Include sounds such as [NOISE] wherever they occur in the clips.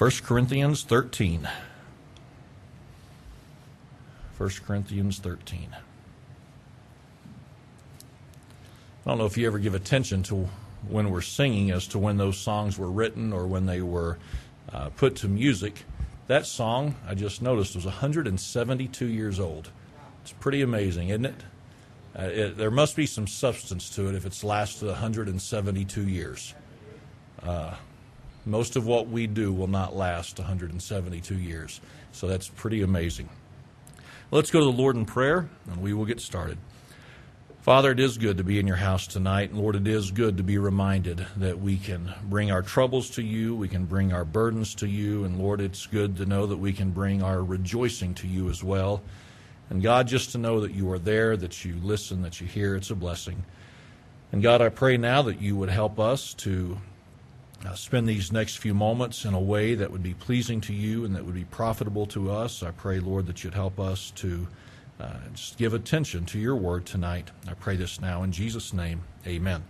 1 Corinthians 13. 1 Corinthians 13. I don't know if you ever give attention to when we're singing as to when those songs were written or when they were uh, put to music. That song, I just noticed, was 172 years old. It's pretty amazing, isn't it? Uh, it there must be some substance to it if it's lasted 172 years. Uh, most of what we do will not last 172 years. So that's pretty amazing. Let's go to the Lord in prayer, and we will get started. Father, it is good to be in your house tonight. Lord, it is good to be reminded that we can bring our troubles to you, we can bring our burdens to you. And Lord, it's good to know that we can bring our rejoicing to you as well. And God, just to know that you are there, that you listen, that you hear, it's a blessing. And God, I pray now that you would help us to uh, spend these next few moments in a way that would be pleasing to you and that would be profitable to us. I pray, Lord, that you'd help us to uh, give attention to your word tonight. I pray this now in Jesus' name. Amen.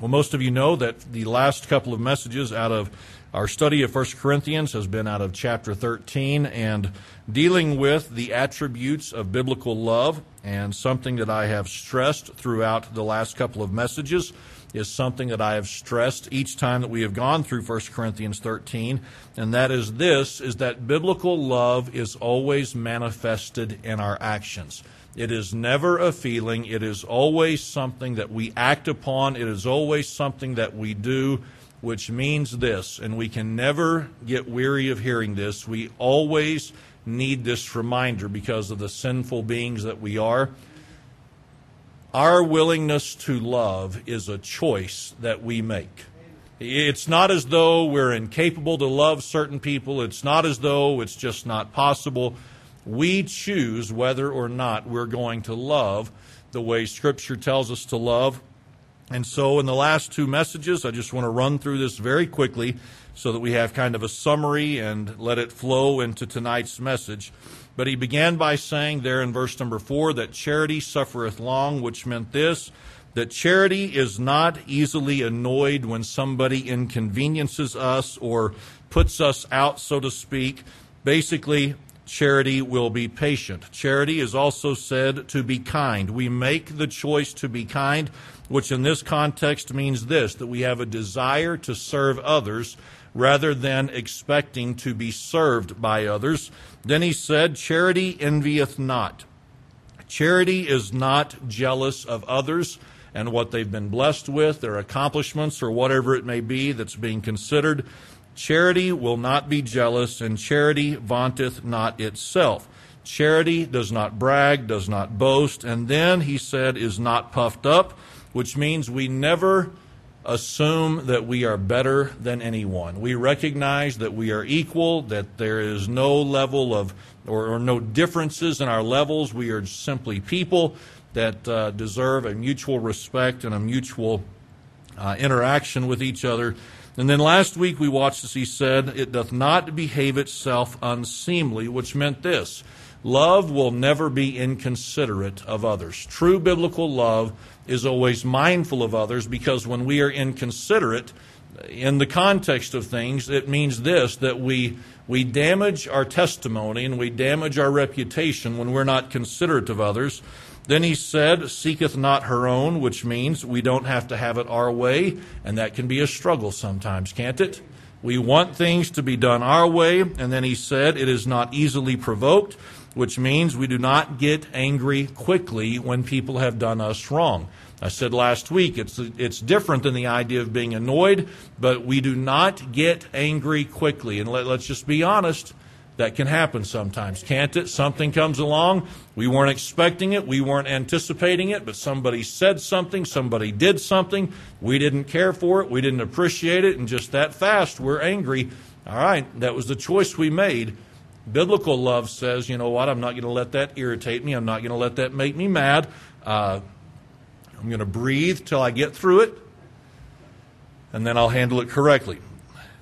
Well, most of you know that the last couple of messages out of our study of 1 Corinthians has been out of chapter 13 and dealing with the attributes of biblical love. And something that I have stressed throughout the last couple of messages is something that I have stressed each time that we have gone through 1 Corinthians 13, and that is this is that biblical love is always manifested in our actions. It is never a feeling, it is always something that we act upon, it is always something that we do which means this, and we can never get weary of hearing this. We always need this reminder because of the sinful beings that we are. Our willingness to love is a choice that we make. It's not as though we're incapable to love certain people. It's not as though it's just not possible. We choose whether or not we're going to love the way Scripture tells us to love and so, in the last two messages, I just want to run through this very quickly so that we have kind of a summary and let it flow into tonight's message. But he began by saying there in verse number four that charity suffereth long, which meant this that charity is not easily annoyed when somebody inconveniences us or puts us out, so to speak. Basically, charity will be patient. Charity is also said to be kind. We make the choice to be kind which in this context means this that we have a desire to serve others rather than expecting to be served by others. Then he said, Charity envieth not. Charity is not jealous of others and what they've been blessed with, their accomplishments, or whatever it may be that's being considered. Charity will not be jealous, and charity vaunteth not itself. Charity does not brag, does not boast, and then, he said, is not puffed up which means we never assume that we are better than anyone. We recognize that we are equal, that there is no level of or, or no differences in our levels. We are simply people that uh, deserve a mutual respect and a mutual uh, interaction with each other. And then last week we watched as he said, It doth not behave itself unseemly, which meant this love will never be inconsiderate of others. True biblical love is always mindful of others because when we are inconsiderate, in the context of things, it means this that we, we damage our testimony and we damage our reputation when we're not considerate of others. Then he said, Seeketh not her own, which means we don't have to have it our way, and that can be a struggle sometimes, can't it? We want things to be done our way, and then he said, It is not easily provoked which means we do not get angry quickly when people have done us wrong. I said last week it's it's different than the idea of being annoyed, but we do not get angry quickly. And let, let's just be honest, that can happen sometimes, can't it? Something comes along, we weren't expecting it, we weren't anticipating it, but somebody said something, somebody did something, we didn't care for it, we didn't appreciate it, and just that fast we're angry. All right, that was the choice we made. Biblical love says, you know what, I'm not going to let that irritate me. I'm not going to let that make me mad. Uh, I'm going to breathe till I get through it, and then I'll handle it correctly.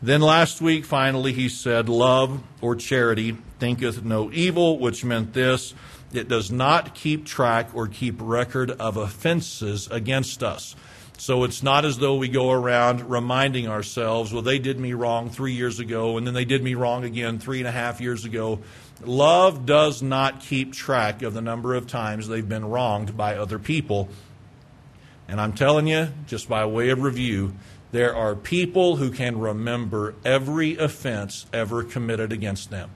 Then last week, finally, he said, Love or charity thinketh no evil, which meant this it does not keep track or keep record of offenses against us. So it's not as though we go around reminding ourselves, well, they did me wrong three years ago, and then they did me wrong again three and a half years ago. Love does not keep track of the number of times they've been wronged by other people. And I'm telling you, just by way of review, there are people who can remember every offense ever committed against them.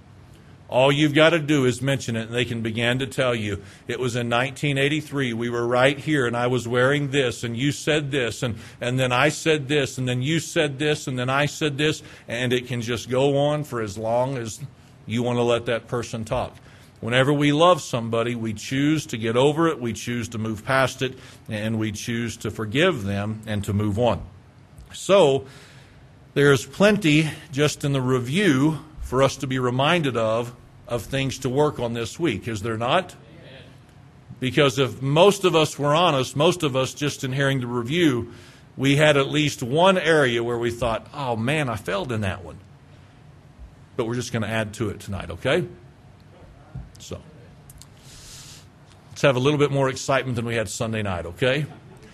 All you've got to do is mention it, and they can begin to tell you, it was in 1983, we were right here, and I was wearing this, and you said this, and, and then I said this, and then you said this, and then I said this, and it can just go on for as long as you want to let that person talk. Whenever we love somebody, we choose to get over it, we choose to move past it, and we choose to forgive them and to move on. So, there's plenty just in the review for us to be reminded of of things to work on this week, is there not? Because if most of us were honest, most of us just in hearing the review, we had at least one area where we thought, oh man, I failed in that one. But we're just going to add to it tonight, okay? So, let's have a little bit more excitement than we had Sunday night, okay?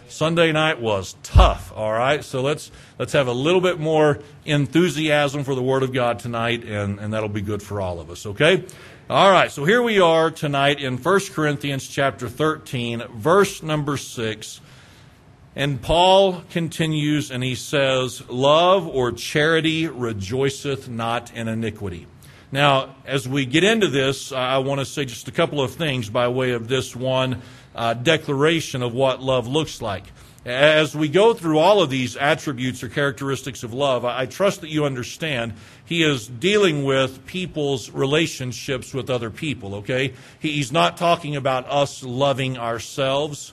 Sunday night was tough, all right? So let's let's have a little bit more enthusiasm for the Word of God tonight, and, and that'll be good for all of us, okay? All right, so here we are tonight in 1 Corinthians chapter 13, verse number 6. And Paul continues and he says, Love or charity rejoiceth not in iniquity. Now, as we get into this, I want to say just a couple of things by way of this one uh, declaration of what love looks like. As we go through all of these attributes or characteristics of love, I trust that you understand he is dealing with people's relationships with other people, okay? He's not talking about us loving ourselves.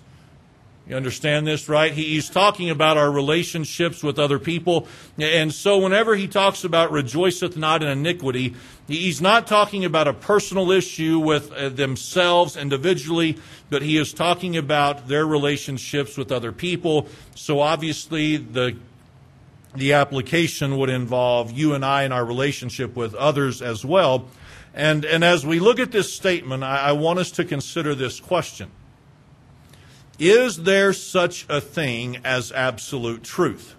You understand this, right? He's talking about our relationships with other people. And so, whenever he talks about rejoiceth not in iniquity, he's not talking about a personal issue with uh, themselves individually, but he is talking about their relationships with other people. So, obviously, the the application would involve you and I in our relationship with others as well. And, and as we look at this statement, I, I want us to consider this question is there such a thing as absolute truth?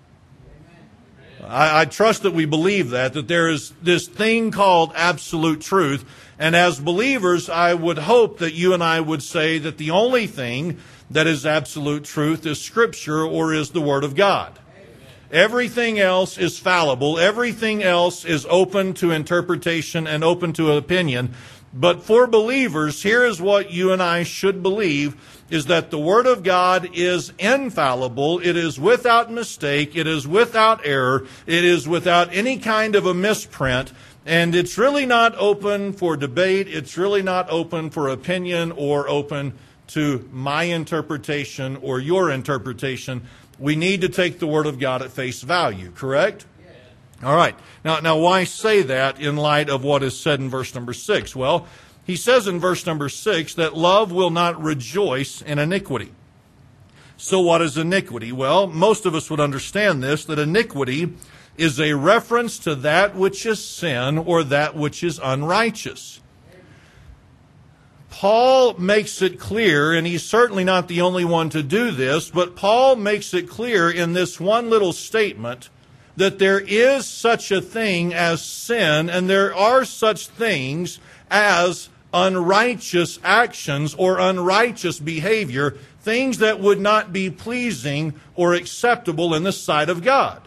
I, I, trust that we believe that, that there is this thing called absolute truth. And as believers, I would hope that you and I would say that the only thing that is absolute truth is Scripture or is the Word of God. Everything else is fallible. Everything else is open to interpretation and open to opinion. But for believers, here is what you and I should believe is that the Word of God is infallible. It is without mistake. It is without error. It is without any kind of a misprint. And it's really not open for debate. It's really not open for opinion or open to my interpretation or your interpretation. We need to take the Word of God at face value, correct? All right. Now, now, why say that in light of what is said in verse number six? Well, he says in verse number six that love will not rejoice in iniquity. So, what is iniquity? Well, most of us would understand this that iniquity is a reference to that which is sin or that which is unrighteous. Paul makes it clear, and he's certainly not the only one to do this, but Paul makes it clear in this one little statement that there is such a thing as sin, and there are such things as unrighteous actions or unrighteous behavior, things that would not be pleasing or acceptable in the sight of God.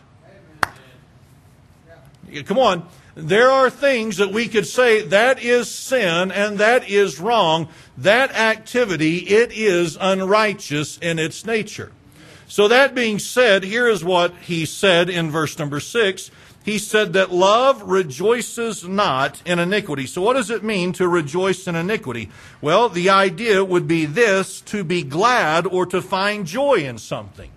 Come on. There are things that we could say that is sin and that is wrong. That activity, it is unrighteous in its nature. So that being said, here is what he said in verse number six he said that love rejoices not in iniquity. So, what does it mean to rejoice in iniquity? Well, the idea would be this to be glad or to find joy in something.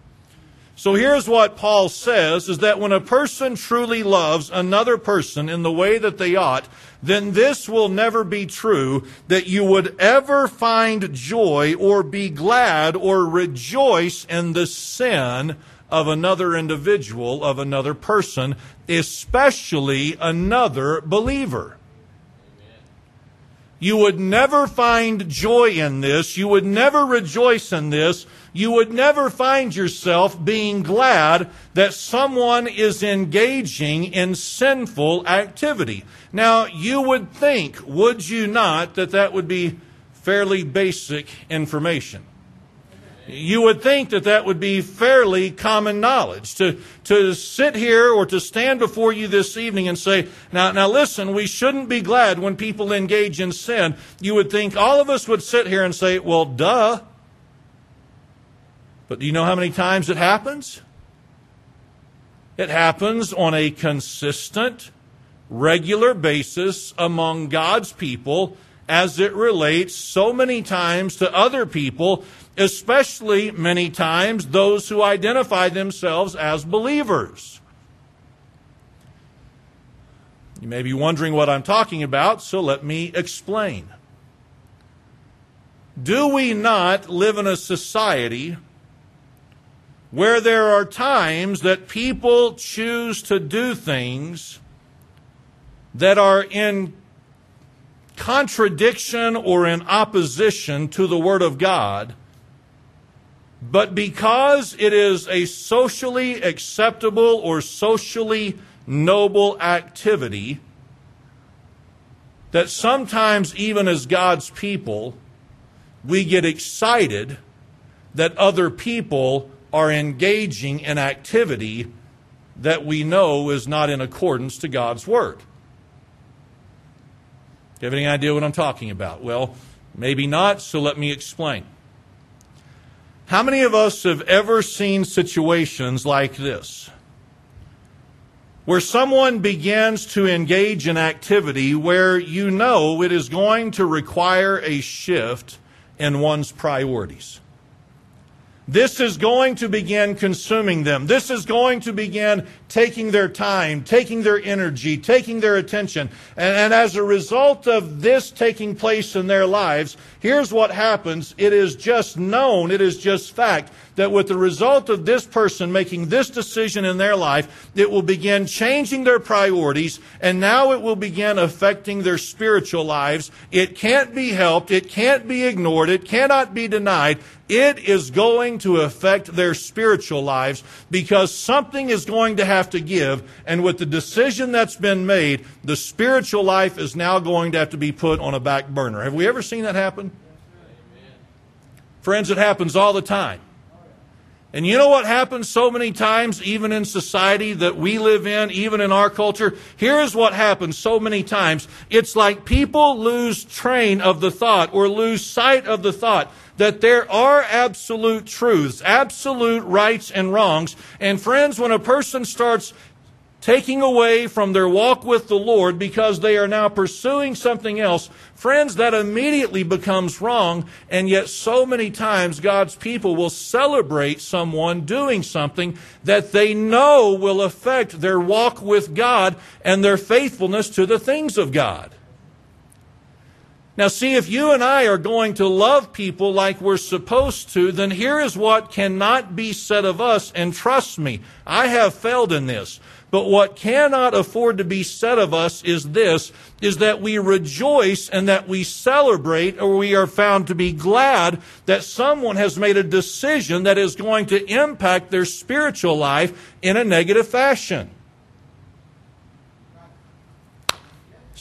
So here's what Paul says is that when a person truly loves another person in the way that they ought, then this will never be true that you would ever find joy or be glad or rejoice in the sin of another individual, of another person, especially another believer. You would never find joy in this. You would never rejoice in this you would never find yourself being glad that someone is engaging in sinful activity. Now, you would think, would you not, that that would be fairly basic information? You would think that that would be fairly common knowledge. To, to sit here or to stand before you this evening and say, now, now listen, we shouldn't be glad when people engage in sin. You would think all of us would sit here and say, well, duh. But do you know how many times it happens? It happens on a consistent, regular basis among God's people as it relates so many times to other people especially many times those who identify themselves as believers. You may be wondering what I'm talking about, so let me explain. Do we not live in a society where there are times that people choose to do things that are in contradiction or in opposition to the Word of God? But because it is a socially acceptable or socially noble activity, that sometimes, even as God's people, we get excited that other people are engaging in activity that we know is not in accordance to God's Word. Do you have any idea what I'm talking about? Well, maybe not, so let me explain. How many of us have ever seen situations like this? Where someone begins to engage in activity where you know it is going to require a shift in one's priorities. This is going to begin consuming them. This is going to begin taking their time, taking their energy, taking their attention. And, and, as a result of this taking place in their lives, here's what happens. It is just known, it is just fact that with the result of this person making this decision in their life, it will begin changing their priorities and now it will begin affecting their spiritual lives. It can't be helped. It can't be ignored. It cannot be denied. It is going to affect their spiritual lives because something is going to have to give. And with the decision that's been made, the spiritual life is now going to have to be put on a back burner. Have we ever seen that happen? Friends, it happens all the time. And you know what happens so many times, even in society that we live in, even in our culture? Here's what happens so many times. It's like people lose train of the thought or lose sight of the thought that there are absolute truths, absolute rights and wrongs. And friends, when a person starts taking away from their walk with the Lord because they are now pursuing something else, friends, that immediately becomes wrong. And yet, so many times, God's people will celebrate someone doing something that they know will affect their walk with God and their faithfulness to the things of God. Now, see, if you and I are going to love people like we're supposed to, then here is what cannot be said of us, and trust me, I have failed in this. But what cannot afford to be said of us is this, is that we rejoice and that we celebrate or we are found to be glad that someone has made a decision that is going to impact their spiritual life in a negative fashion.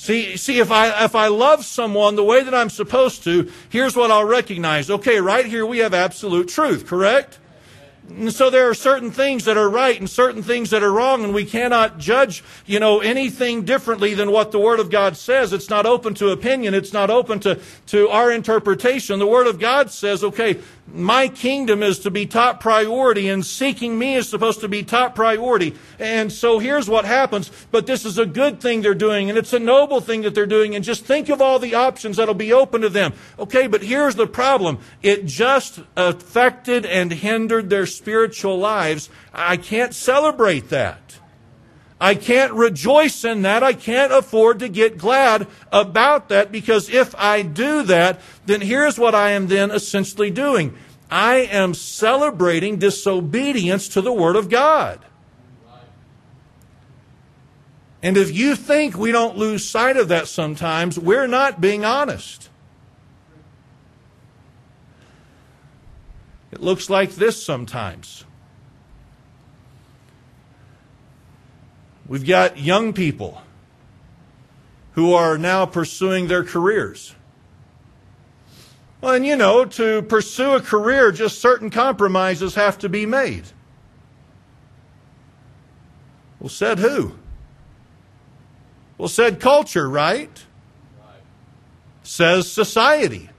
See, see, if I, if I love someone the way that I'm supposed to, here's what I'll recognize. Okay, right here we have absolute truth, correct? And so there are certain things that are right and certain things that are wrong, and we cannot judge, you know, anything differently than what the Word of God says. It's not open to opinion. It's not open to, to our interpretation. The Word of God says, okay, my kingdom is to be top priority and seeking me is supposed to be top priority. And so here's what happens. But this is a good thing they're doing and it's a noble thing that they're doing. And just think of all the options that'll be open to them. Okay, but here's the problem. It just affected and hindered their spiritual lives. I can't celebrate that. I can't rejoice in that. I can't afford to get glad about that because if I do that, then here's what I am then essentially doing. I am celebrating disobedience to the Word of God. And if you think we don't lose sight of that sometimes, we're not being honest. It looks like this sometimes. We've got young people who are now pursuing their careers. Well, and you know, to pursue a career, just certain compromises have to be made. Well, said who? Well, said culture, right? Says society.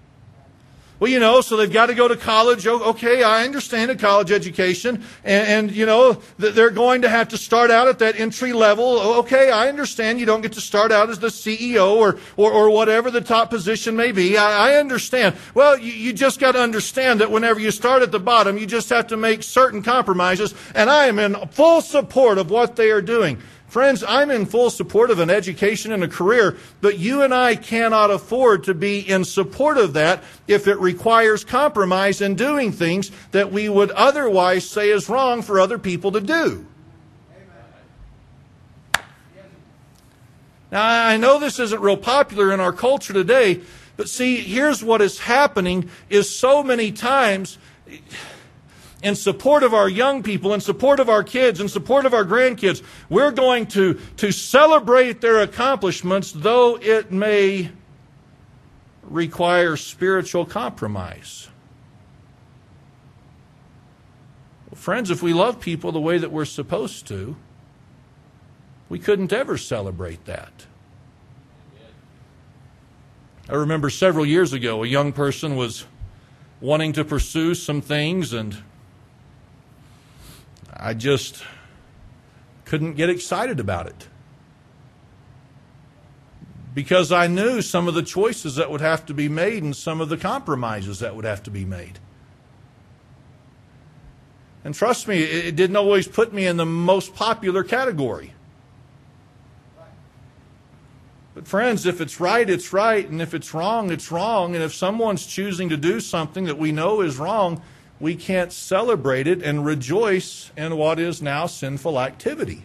Well, you know, so they've got to go to college. Okay, I understand a college education. And, and, you know, they're going to have to start out at that entry level. Okay, I understand you don't get to start out as the CEO or, or, or whatever the top position may be. I, I understand. Well, you, you just got to understand that whenever you start at the bottom, you just have to make certain compromises. And I am in full support of what they are doing. Friends, I'm in full support of an education and a career, but you and I cannot afford to be in support of that if it requires compromise in doing things that we would otherwise say is wrong for other people to do. Now, I know this isn't real popular in our culture today, but see, here's what is happening is so many times in support of our young people, in support of our kids, in support of our grandkids. We're going to, to celebrate their accomplishments, though it may require spiritual compromise. Well, friends, if we love people the way that we're supposed to, we couldn't ever celebrate that. I remember several years ago, a young person was wanting to pursue some things and I just couldn't get excited about it. Because I knew some of the choices that would have to be made and some of the compromises that would have to be made. And trust me, it didn't always put me in the most popular category. But, friends, if it's right, it's right. And if it's wrong, it's wrong. And if someone's choosing to do something that we know is wrong, we can't celebrate it and rejoice in what is now sinful activity.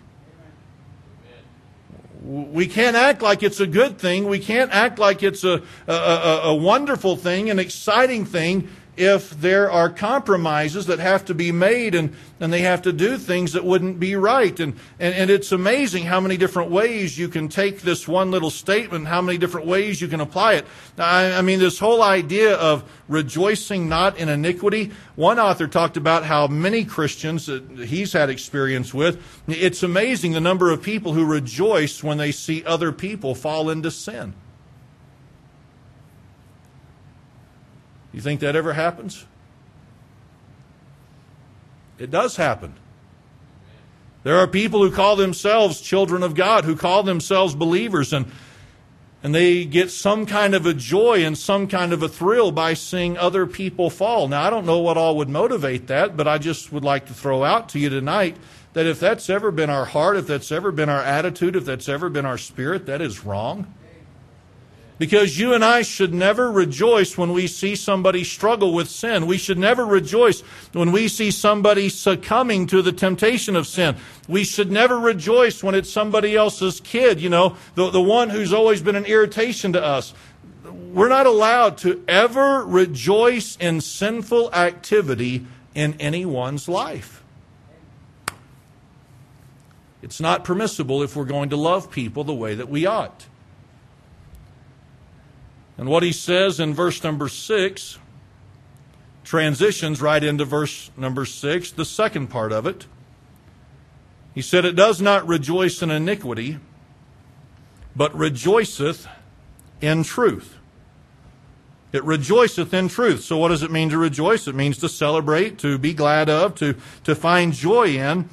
We can't act like it's a good thing. We can't act like it's a, a, a, a wonderful thing, an exciting thing, if there are compromises that have to be made and, and they have to do things that wouldn't be right. And, and, and it's amazing how many different ways you can take this one little statement, how many different ways you can apply it. I, I mean, this whole idea of rejoicing not in iniquity. One author talked about how many Christians that he's had experience with, it's amazing the number of people who rejoice when they see other people fall into sin. You think that ever happens? It does happen. There are people who call themselves children of God, who call themselves believers, and, and they get some kind of a joy and some kind of a thrill by seeing other people fall. Now, I don't know what all would motivate that, but I just would like to throw out to you tonight that if that's ever been our heart, if that's ever been our attitude, if that's ever been our spirit, that is wrong. Because you and I should never rejoice when we see somebody struggle with sin. We should never rejoice when we see somebody succumbing to the temptation of sin. We should never rejoice when it's somebody else's kid, you know, the, the one who's always been an irritation to us. We're not allowed to ever rejoice in sinful activity in anyone's life. It's not permissible if we're going to love people the way that we ought. And what he says in verse number six transitions right into verse number six, the second part of it. He said, It does not rejoice in iniquity, but rejoiceth in truth. It rejoiceth in truth. So, what does it mean to rejoice? It means to celebrate, to be glad of, to, to find joy in.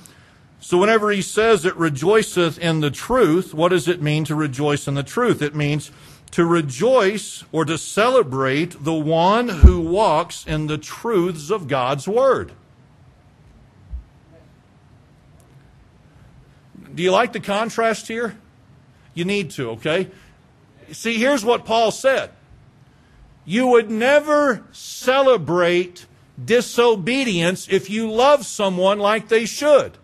So, whenever he says it rejoiceth in the truth, what does it mean to rejoice in the truth? It means to rejoice or to celebrate the one who walks in the truths of God's Word. Do you like the contrast here? You need to, okay? See, here's what Paul said You would never celebrate disobedience if you love someone like they should.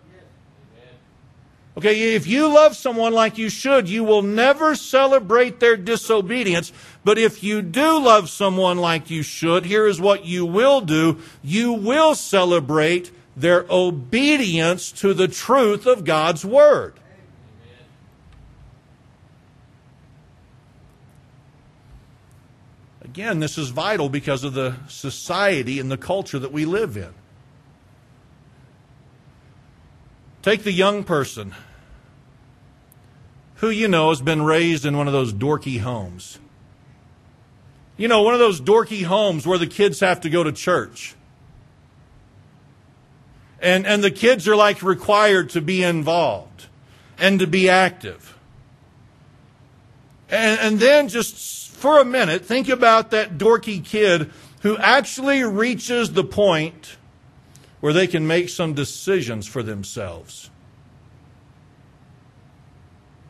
Okay, if you love someone like you should, you will never celebrate their disobedience, But if you do love someone like you should, here is what you will do. You will celebrate their obedience to the truth of God's Word. Again, this is vital because of the society and the culture that we live in. Take the young person who you know has been raised in one of those dorky homes. You know, one of those dorky homes where the kids have to go to church. And, and the kids are like required to be involved and to be active. And, and then just for a minute, think about that dorky kid who actually reaches the point where they can make some decisions for themselves.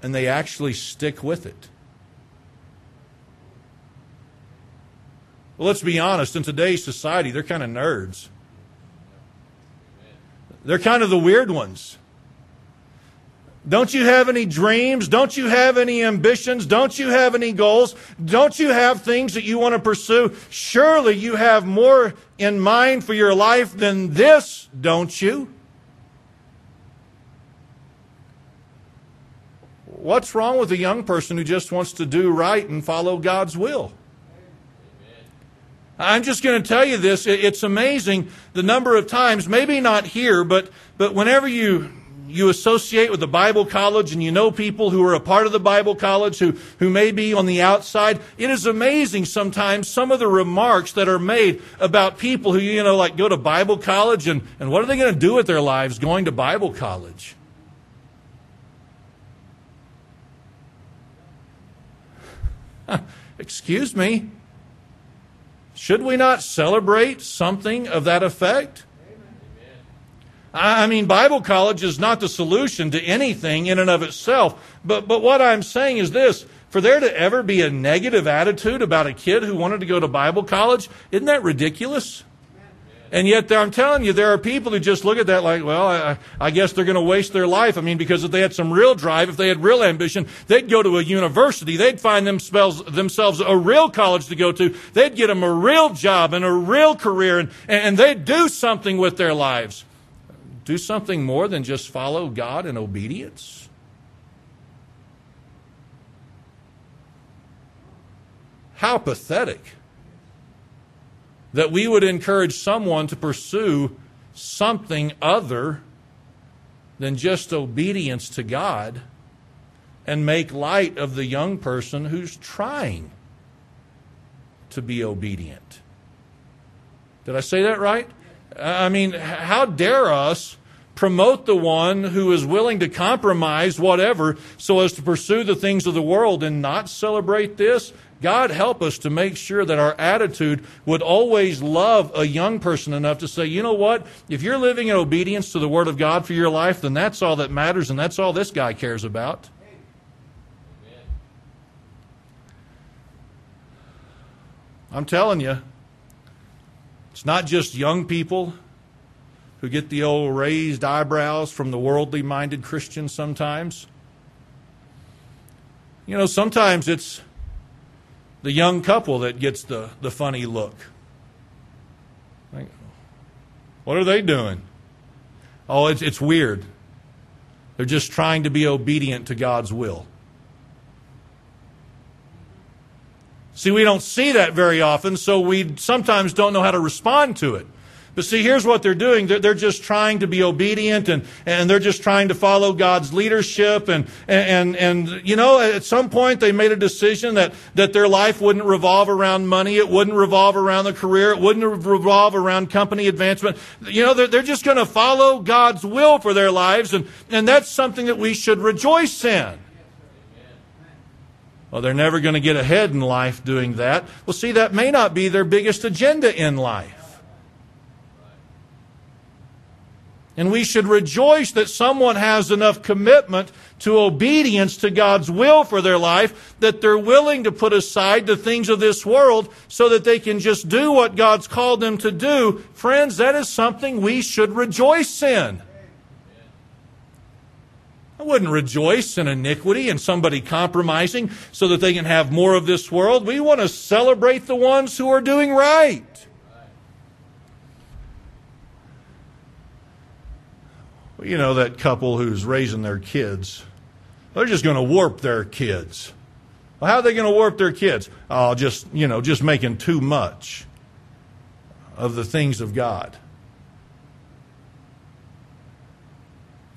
And they actually stick with it. Well, let's be honest, in today's society, they're kind of nerds. They're kind of the weird ones. Don't you have any dreams? Don't you have any ambitions? Don't you have any goals? Don't you have things that you want to pursue? Surely you have more in mind for your life than this, don't you? What's wrong with a young person who just wants to do right and follow God's will? I'm just going to tell you this. It's amazing the number of times, maybe not here, but, but whenever you you associate with the Bible college and you know people who are a part of the Bible college who, who may be on the outside, it is amazing sometimes some of the remarks that are made about people who, you know, like go to Bible college and, and what are they going to do with their lives going to Bible college? [LAUGHS] Excuse me. Should we not celebrate something of that effect? I mean, Bible college is not the solution to anything in and of itself. But, but what I'm saying is this for there to ever be a negative attitude about a kid who wanted to go to Bible college, isn't that ridiculous? And yet, I'm telling you, there are people who just look at that like, well, I, I guess they're going to waste their life. I mean, because if they had some real drive, if they had real ambition, they'd go to a university. They'd find themselves, themselves a real college to go to. They'd get them a real job and a real career, and, and they'd do something with their lives do something more than just follow God in obedience? How pathetic that we would encourage someone to pursue something other than just obedience to God and make light of the young person who's trying to be obedient. Did I say that right? I mean, how dare us promote the one who is willing to compromise whatever so as to pursue the things of the world and not celebrate this? God help us to make sure that our attitude would always love a young person enough to say, you know what? If you're living in obedience to the Word of God for your life, then that's all that matters and that's all this guy cares about. I'm telling you, it's not just young people who get the old raised eyebrows from the worldly minded Christians sometimes. You know, sometimes it's the young couple that gets the, the funny look. What are they doing? Oh, it's, it's weird. They're just trying to be obedient to God's will. See, we don't see that very often, so we sometimes don't know how to respond to it. But see, here's what they're doing. They're, they're, just trying to be obedient and, and they're just trying to follow God's leadership. And, and, and, you know, at some point they made a decision that, that their life wouldn't revolve around money. It wouldn't revolve around the career. It wouldn't revolve around company advancement. You know, they're, they're just going to follow God's will for their lives. And, and that's something that we should rejoice in. Well, they're never going to get ahead in life doing that. Well, see, that may not be their biggest agenda in life. And we should rejoice that someone has enough commitment to obedience to God's will for their life that they're willing to put aside the things of this world so that they can just do what God's called them to do. Friends, that is something we should rejoice in. I wouldn't rejoice in iniquity and somebody compromising so that they can have more of this world. We want to celebrate the ones who are doing right. You know, that couple who's raising their kids, they're just going to warp their kids. Well, how are they going to warp their kids? Oh, just, you know, just making too much of the things of God.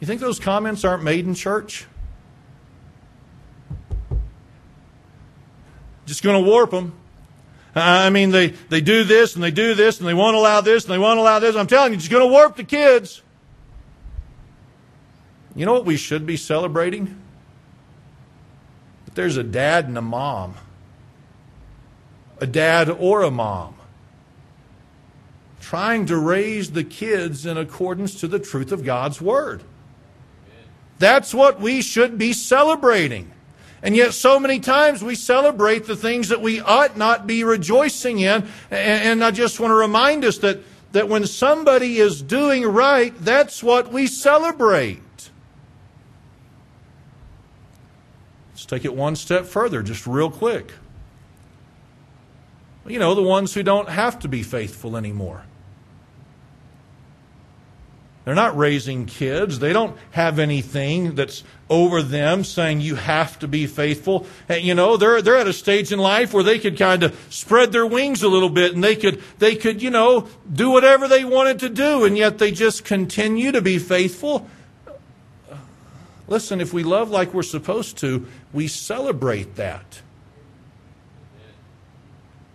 You think those comments aren't made in church? Just going to warp them. I mean, they, they do this and they do this and they won't allow this and they won't allow this. I'm telling you, just going to warp the kids. You know what we should be celebrating? That there's a dad and a mom. A dad or a mom trying to raise the kids in accordance to the truth of God's Word. That's what we should be celebrating. And yet, so many times we celebrate the things that we ought not be rejoicing in. And I just want to remind us that, that when somebody is doing right, that's what we celebrate. Let's take it one step further, just real quick. You know, the ones who don't have to be faithful anymore. They're not raising kids. They don't have anything that's over them saying you have to be faithful. And, you know, they're, they're at a stage in life where they could kind of spread their wings a little bit and they could, they could, you know, do whatever they wanted to do and yet they just continue to be faithful. Listen, if we love like we're supposed to, we celebrate that.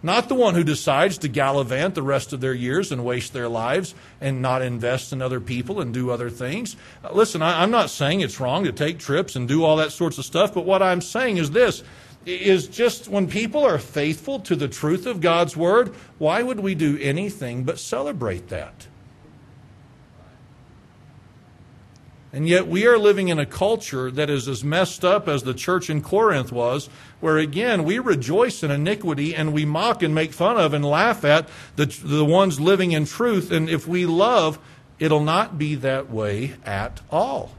Not the one who decides to gallivant the rest of their years and waste their lives and not invest in other people and do other things. Uh, listen, I, am not saying it's wrong to take trips and do all that sorts of stuff, but what I'm saying is this is just when people are faithful to the truth of God's word, why would we do anything but celebrate that? And yet we are living in a culture that is as messed up as the church in Corinth was, where again we rejoice in iniquity and we mock and make fun of and laugh at the, the ones living in truth. And if we love, it'll not be that way at all.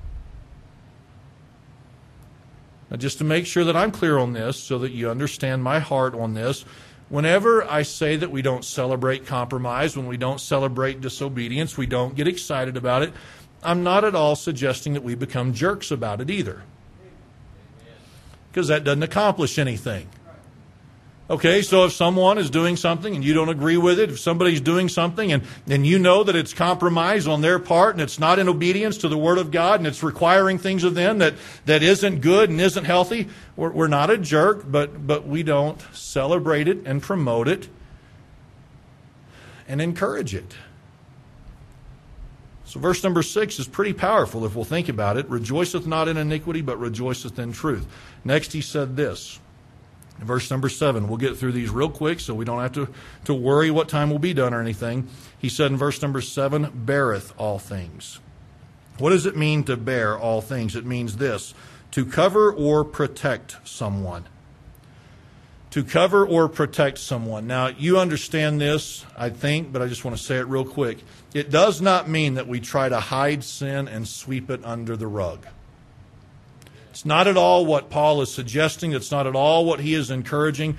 Now, just to make sure that I'm clear on this so that you understand my heart on this, whenever I say that we don't celebrate compromise, when we don't celebrate disobedience, we don't get excited about it, I'm not at all suggesting that we become jerks about it either. Because that doesn't accomplish anything. Okay, so if someone is doing something and you don't agree with it, if somebody's doing something and, and you know that it's compromise on their part and it's not in obedience to the Word of God and it's requiring things of them that, that isn't good and isn't healthy, we're, we're not a jerk, but, but we don't celebrate it and promote it and encourage it. So, verse number six is pretty powerful if we'll think about it. Rejoiceth not in iniquity, but rejoiceth in truth. Next, he said this. In verse number seven. We'll get through these real quick so we don't have to, to worry what time will be done or anything. He said in verse number seven, beareth all things. What does it mean to bear all things? It means this to cover or protect someone to cover or protect someone. Now, you understand this, I think, but I just want to say it real quick. It does not mean that we try to hide sin and sweep it under the rug. It's not at all what Paul is suggesting, it's not at all what he is encouraging.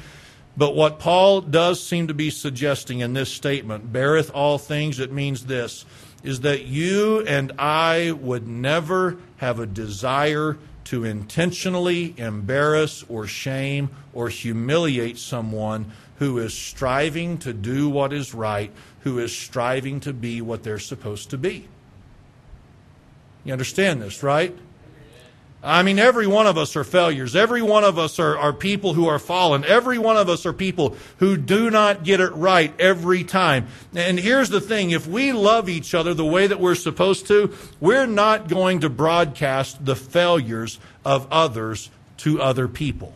But what Paul does seem to be suggesting in this statement, beareth all things, it means this, is that you and I would never have a desire to intentionally embarrass or shame or humiliate someone who is striving to do what is right, who is striving to be what they're supposed to be. You understand this, right? I mean, every one of us are failures. Every one of us are, are people who are fallen. Every one of us are people who do not get it right every time. And here's the thing if we love each other the way that we're supposed to, we're not going to broadcast the failures of others to other people.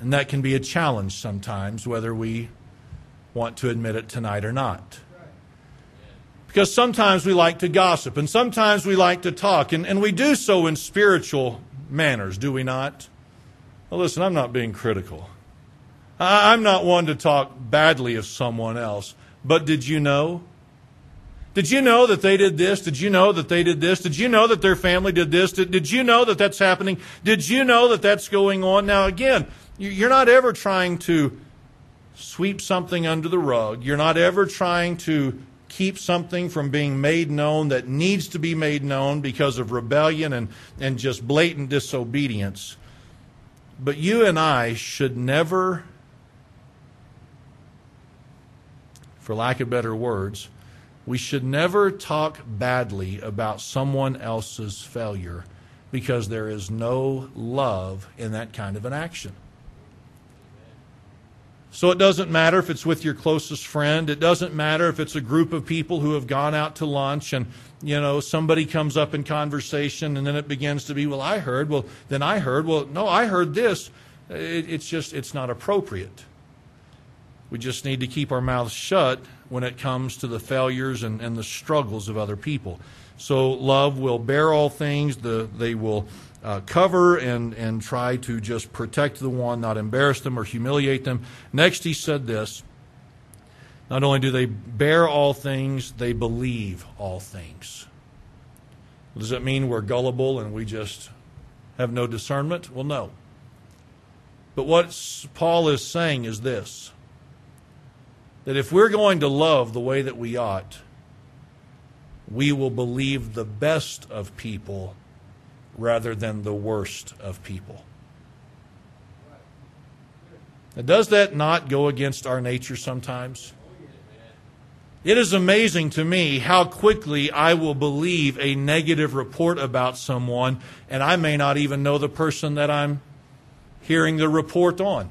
And that can be a challenge sometimes, whether we want to admit it tonight or not. Because sometimes we like to gossip and sometimes we like to talk, and, and we do so in spiritual manners, do we not? Well, listen, I'm not being critical. I'm not one to talk badly of someone else. But did you know? Did you know that they did this? Did you know that they did this? Did you know that their family did this? Did, did you know that that's happening? Did you know that that's going on? Now, again, you're not ever trying to sweep something under the rug. You're not ever trying to keep something from being made known that needs to be made known because of rebellion and, and just blatant disobedience. But you and I should never, for lack of better words, we should never talk badly about someone else's failure because there is no love in that kind of an action. So it doesn't matter if it's with your closest friend. It doesn't matter if it's a group of people who have gone out to lunch and, you know, somebody comes up in conversation and then it begins to be, well, I heard. Well, then I heard. Well, no, I heard this. It, it's just, it's not appropriate. We just need to keep our mouths shut when it comes to the failures and, and the struggles of other people. So love will bear all things. The, they will uh, cover and, and try to just protect the one, not embarrass them or humiliate them. Next, he said this Not only do they bear all things, they believe all things. Does that mean we're gullible and we just have no discernment? Well, no. But what Paul is saying is this that if we're going to love the way that we ought, we will believe the best of people rather than the worst of people. Now, does that not go against our nature sometimes? It is amazing to me how quickly I will believe a negative report about someone, and I may not even know the person that I'm hearing the report on.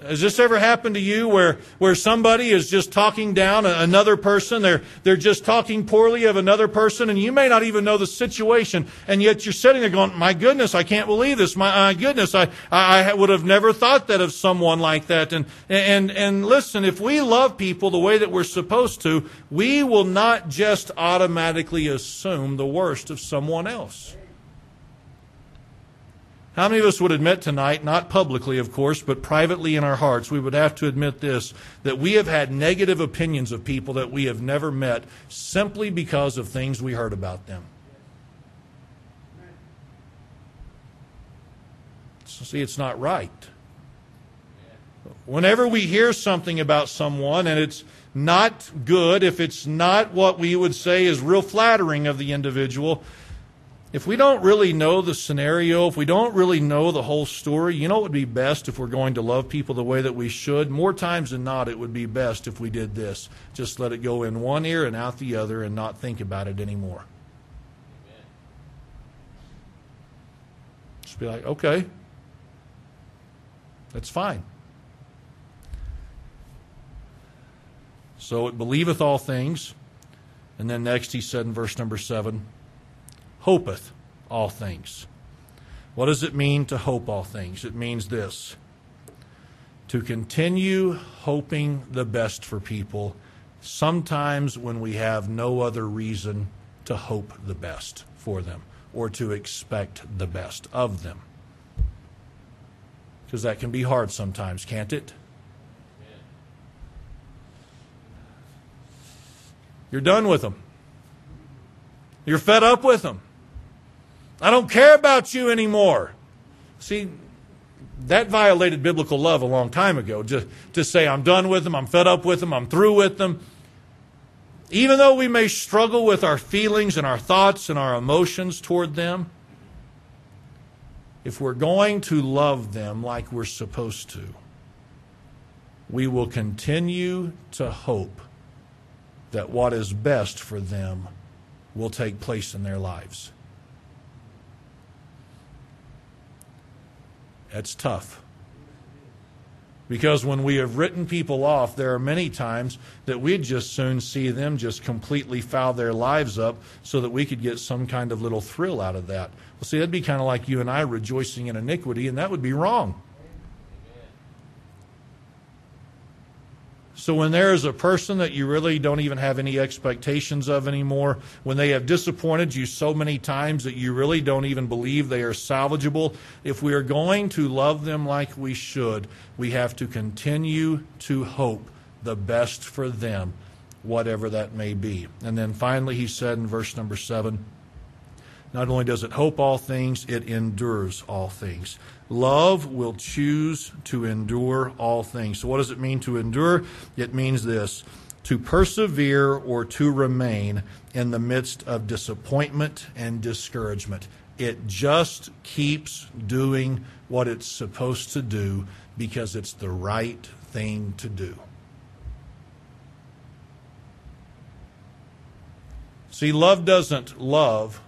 Has this ever happened to you where, where somebody is just talking down another person? They're, they're just talking poorly of another person, and you may not even know the situation, and yet you're sitting there going, My goodness, I can't believe this. My, my goodness, I, I would have never thought that of someone like that. And, and, and listen, if we love people the way that we're supposed to, we will not just automatically assume the worst of someone else. How many of us would admit tonight, not publicly, of course, but privately in our hearts, we would have to admit this that we have had negative opinions of people that we have never met simply because of things we heard about them? See, it's not right. Whenever we hear something about someone and it's not good, if it's not what we would say is real flattering of the individual, if we don't really know the scenario, if we don't really know the whole story, you know what would be best if we're going to love people the way that we should? More times than not, it would be best if we did this. Just let it go in one ear and out the other and not think about it anymore. Just be like, okay, that's fine. So it believeth all things. And then next he said in verse number seven, hopeth all things. What does it mean to hope all things? It means this to continue hoping the best for people, sometimes when we have no other reason to hope the best for them or to expect the best of them. Because that can be hard sometimes, can't it? You're done with them. You're fed up with them. I don't care about you anymore. See, that violated biblical love a long time ago. Just to say, I'm done with them, I'm fed up with them, I'm through with them. Even though we may struggle with our feelings and our thoughts and our emotions toward them, if we're going to love them like we're supposed to, we will continue to hope that what is best for them will take place in their lives. That's tough. Because when we have written people off, there are many times that we'd just soon see them just completely foul their lives up so that we could get some kind of little thrill out of that. Well, see, that'd be kind of like you and I rejoicing in iniquity, and that would be wrong. So when there is a person that you really don't even have any expectations of anymore, when they have disappointed you so many times that you really don't even believe they are salvageable, if we are going to love them like we should, we have to continue to hope the best for them whatever that may be. And then finally, he said in verse number seven, not only does it hope all things, it endures all things. Love will choose to endure all things. So, what does it mean to endure? It means this to persevere or to remain in the midst of disappointment and discouragement. It just keeps doing what it's supposed to do because it's the right thing to do. See, love doesn't love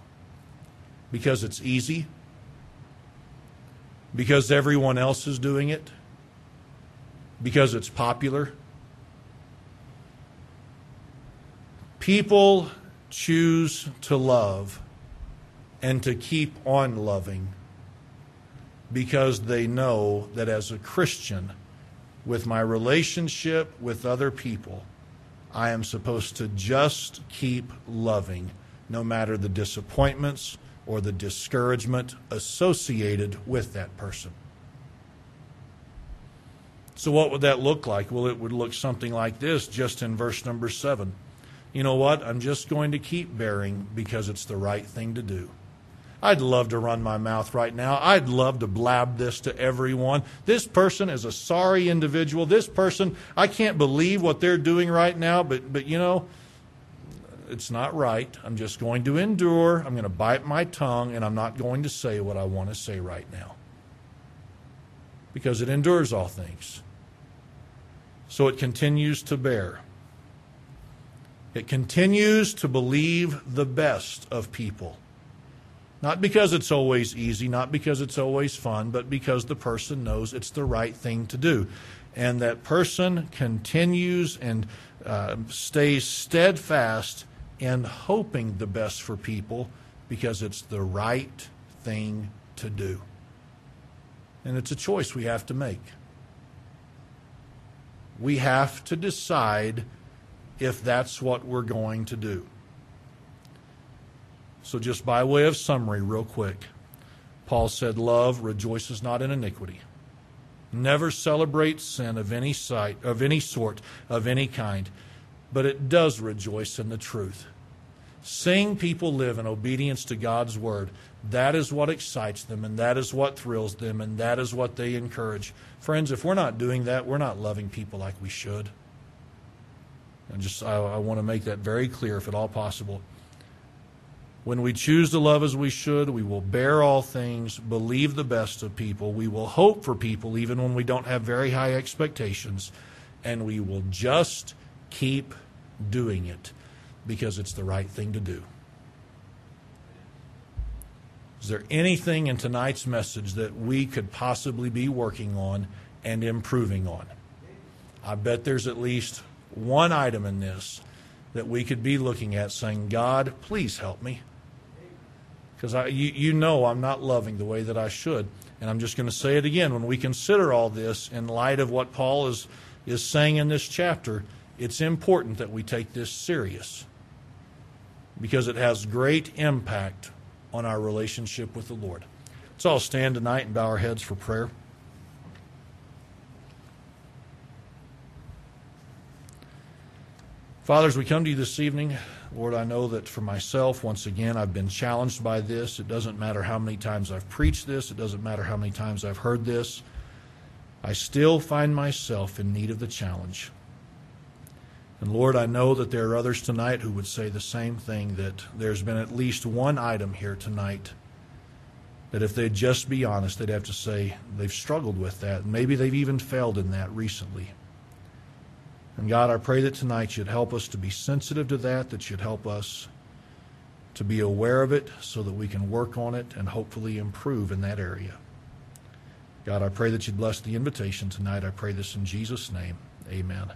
because it's easy, because everyone else is doing it, because it's popular. People choose to love and to keep on loving because they know that as a Christian, with my relationship with other people, I am supposed to just keep loving no matter the disappointments or the discouragement associated with that person. So, what would that look like? Well, it would look something like this just in verse number seven you know what? I'm just going to keep bearing because it's the right thing to do. I'd love to run my mouth right now. I'd love to blab this to everyone. This person is a sorry individual. This person, I can't believe what they're doing right now, but, but you know, it's not right. I'm just going to endure. I'm going to bite my tongue, and I'm not going to say what I want to say right now. Because it endures all things. So it continues to bear. It continues to believe the best of people. Not because it's always easy, not because it's always fun, but because the person knows it's the right thing to do. And that person continues and uh, stays steadfast in hoping the best for people because it's the right thing to do. And it's a choice we have to make. We have to decide if that's what we're going to do. So, just by way of summary, real quick, Paul said, Love rejoices not in iniquity. Never celebrates sin of any sight, of any sort, of any kind, but it does rejoice in the truth. Seeing people live in obedience to God's word, that is what excites them, and that is what thrills them, and that is what they encourage. Friends, if we're not doing that, we're not loving people like we should. And just I, I want to make that very clear, if at all possible. When we choose to love as we should, we will bear all things, believe the best of people, we will hope for people even when we don't have very high expectations, and we will just keep doing it because it's the right thing to do. Is there anything in tonight's message that we could possibly be working on and improving on? I bet there's at least one item in this that we could be looking at saying, God, please help me. Because you, you know I'm not loving the way that I should. And I'm just going to say it again. When we consider all this in light of what Paul is, is saying in this chapter, it's important that we take this serious because it has great impact on our relationship with the Lord. Let's all stand tonight and bow our heads for prayer. Fathers, we come to you this evening. Lord, I know that for myself, once again, I've been challenged by this. It doesn't matter how many times I've preached this, it doesn't matter how many times I've heard this. I still find myself in need of the challenge. And Lord, I know that there are others tonight who would say the same thing that there's been at least one item here tonight that if they'd just be honest, they'd have to say they've struggled with that. Maybe they've even failed in that recently. And God, I pray that tonight you'd help us to be sensitive to that, that you'd help us to be aware of it so that we can work on it and hopefully improve in that area. God, I pray that you'd bless the invitation tonight. I pray this in Jesus' name. Amen.